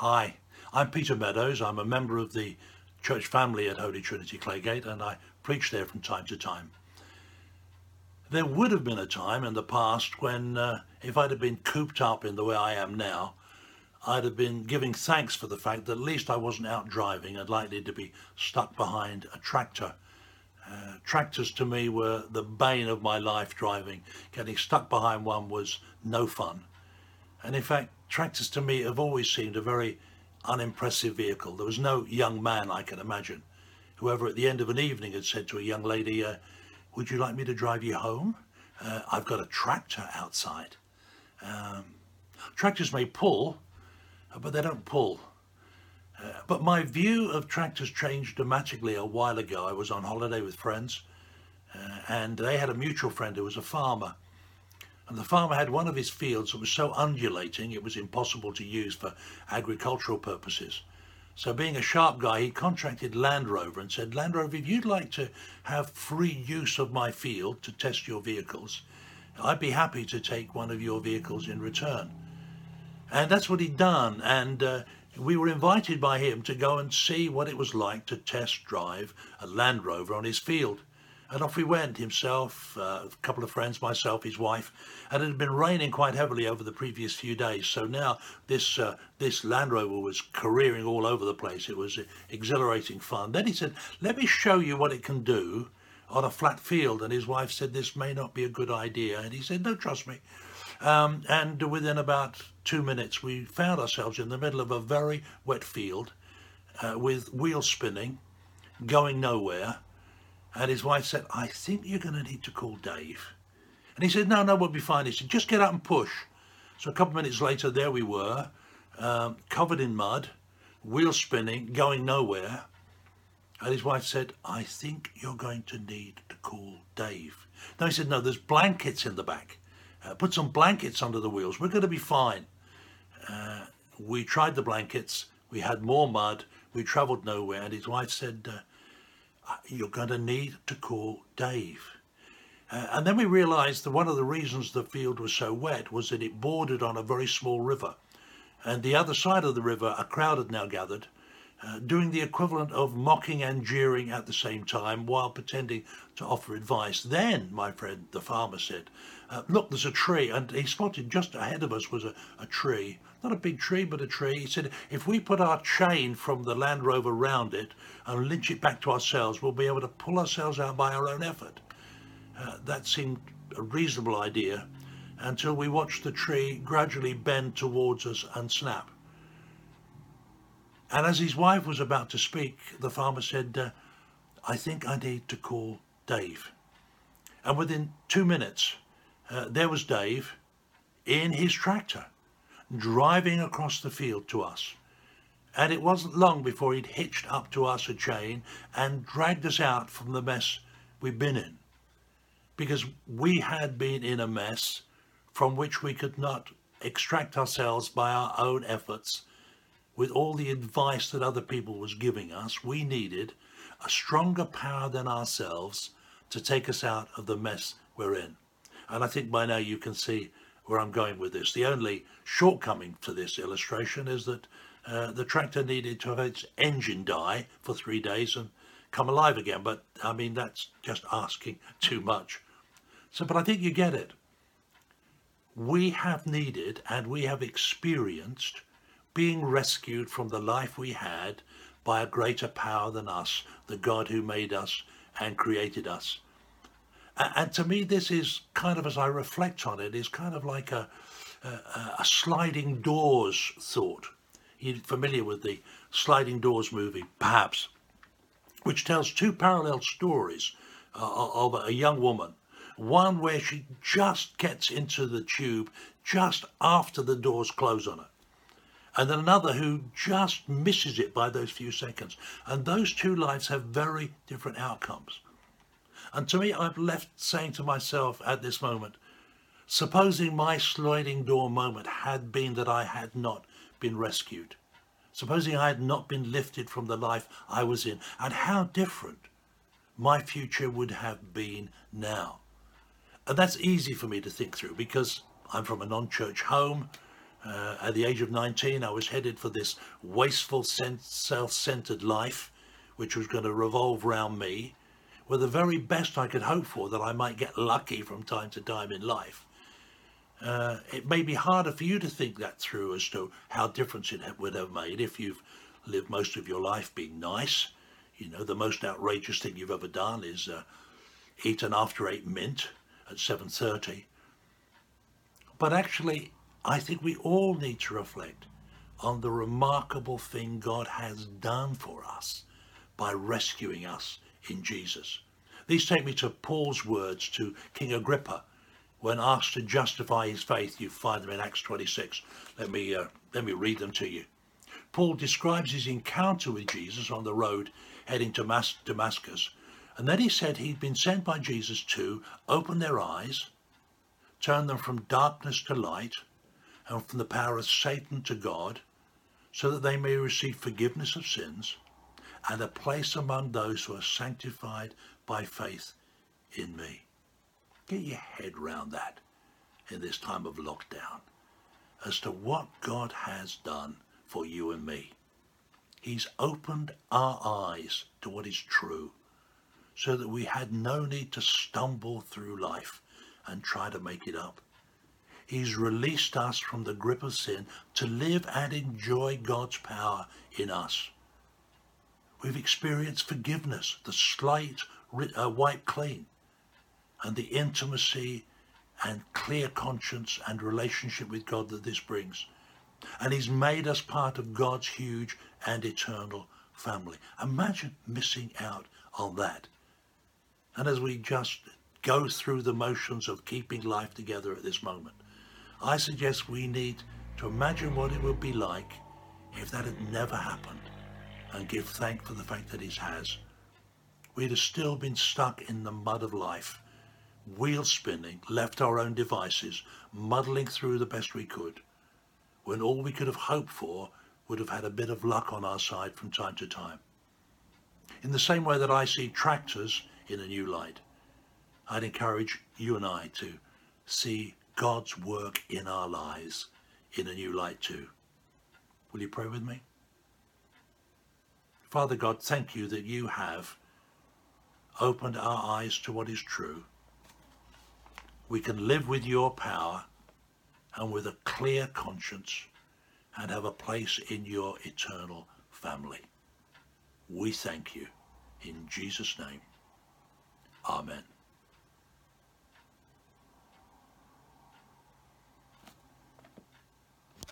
Hi, I'm Peter Meadows. I'm a member of the church family at Holy Trinity Claygate and I preach there from time to time. There would have been a time in the past when, uh, if I'd have been cooped up in the way I am now, I'd have been giving thanks for the fact that at least I wasn't out driving and likely to be stuck behind a tractor. Uh, tractors to me were the bane of my life driving. Getting stuck behind one was no fun. And in fact, tractors to me have always seemed a very unimpressive vehicle. There was no young man I can imagine whoever at the end of an evening had said to a young lady, uh, would you like me to drive you home? Uh, I've got a tractor outside. Um, tractors may pull, but they don't pull. Uh, but my view of tractors changed dramatically a while ago. I was on holiday with friends, uh, and they had a mutual friend who was a farmer. And the farmer had one of his fields that was so undulating it was impossible to use for agricultural purposes. So being a sharp guy, he contracted Land Rover and said, Land Rover, if you'd like to have free use of my field to test your vehicles, I'd be happy to take one of your vehicles in return. And that's what he'd done. And uh, we were invited by him to go and see what it was like to test drive a Land Rover on his field. And off we went, himself, uh, a couple of friends, myself, his wife. And it had been raining quite heavily over the previous few days. So now this uh, this Land Rover was careering all over the place. It was exhilarating fun. Then he said, let me show you what it can do on a flat field. And his wife said, this may not be a good idea. And he said, no, trust me. Um, and within about two minutes, we found ourselves in the middle of a very wet field uh, with wheels spinning, going nowhere. And his wife said, I think you're going to need to call Dave. And he said, no, no, we'll be fine. He said, just get up and push. So a couple of minutes later, there we were, um, covered in mud, wheels spinning, going nowhere. And his wife said, I think you're going to need to call Dave. No, he said, no, there's blankets in the back. Uh, put some blankets under the wheels. We're going to be fine. Uh, we tried the blankets. We had more mud. We travelled nowhere. And his wife said, uh you're going to need to call Dave. Uh, and then we realized that one of the reasons the field was so wet was that it bordered on a very small river. And the other side of the river, a crowd had now gathered, uh, doing the equivalent of mocking and jeering at the same time while pretending to offer advice. Then, my friend, the farmer said, uh, look, there's a tree. And he spotted just ahead of us was a, a tree. Not a big tree, but a tree. He said, if we put our chain from the Land Rover round it and lynch it back to ourselves, we'll be able to pull ourselves out by our own effort. Uh, that seemed a reasonable idea until we watched the tree gradually bend towards us and snap. And as his wife was about to speak, the farmer said, uh, I think I need to call Dave. And within two minutes, uh, there was Dave in his tractor, driving across the field to us. And it wasn't long before he'd hitched up to us a chain and dragged us out from the mess we'd been in because we had been in a mess from which we could not extract ourselves by our own efforts with all the advice that other people was giving us we needed a stronger power than ourselves to take us out of the mess we're in. And i think by now you can see where i'm going with this. The only shortcoming to this illustration is that uh, the tractor needed to have its engine die for three days and come alive again. But i mean that's just asking too much. So, but I think you get it. We have needed and we have experienced being rescued from the life we had by a greater power than us, the God who made us and created us. And to me, this is kind of, as I reflect on it, is kind of like a, a, a sliding doors thought. You're familiar with the sliding doors movie, perhaps, which tells two parallel stories uh, of a young woman one where she just gets into the tube just after the doors close on her. And then another who just misses it by those few seconds. And those two lives have very different outcomes. And to me, I'm left saying to myself at this moment, supposing my sliding door moment had been that I had not been rescued, supposing I had not been lifted from the life I was in, and how different my future would have been now. And that's easy for me to think through because I'm from a non-church home. Uh, at the age of 19, I was headed for this wasteful, self-centered life, which was going to revolve around me, with the very best I could hope for that I might get lucky from time to time in life. Uh, it may be harder for you to think that through as to how difference it would have made if you've lived most of your life being nice. You know, the most outrageous thing you've ever done is uh, eat an after eight mint at 7.30. But actually, I think we all need to reflect on the remarkable thing God has done for us by rescuing us in Jesus. These take me to Paul's words to King Agrippa when asked to justify his faith. You find them in Acts 26. Let me, uh, let me read them to you. Paul describes his encounter with Jesus on the road heading to Damascus. And then he said he'd been sent by Jesus to open their eyes, turn them from darkness to light, and from the power of Satan to God, so that they may receive forgiveness of sins and a place among those who are sanctified by faith in me. Get your head round that in this time of lockdown as to what God has done for you and me. He's opened our eyes to what is true so that we had no need to stumble through life and try to make it up. He's released us from the grip of sin to live and enjoy God's power in us. We've experienced forgiveness, the slate uh, wiped clean, and the intimacy and clear conscience and relationship with God that this brings. And he's made us part of God's huge and eternal family. Imagine missing out on that. And as we just go through the motions of keeping life together at this moment, I suggest we need to imagine what it would be like if that had never happened and give thanks for the fact that it has. We'd have still been stuck in the mud of life, wheel spinning, left our own devices, muddling through the best we could, when all we could have hoped for would have had a bit of luck on our side from time to time. In the same way that I see tractors in a new light, I'd encourage you and I to see God's work in our lives in a new light too. Will you pray with me? Father God, thank you that you have opened our eyes to what is true. We can live with your power and with a clear conscience and have a place in your eternal family. We thank you. In Jesus' name, Amen.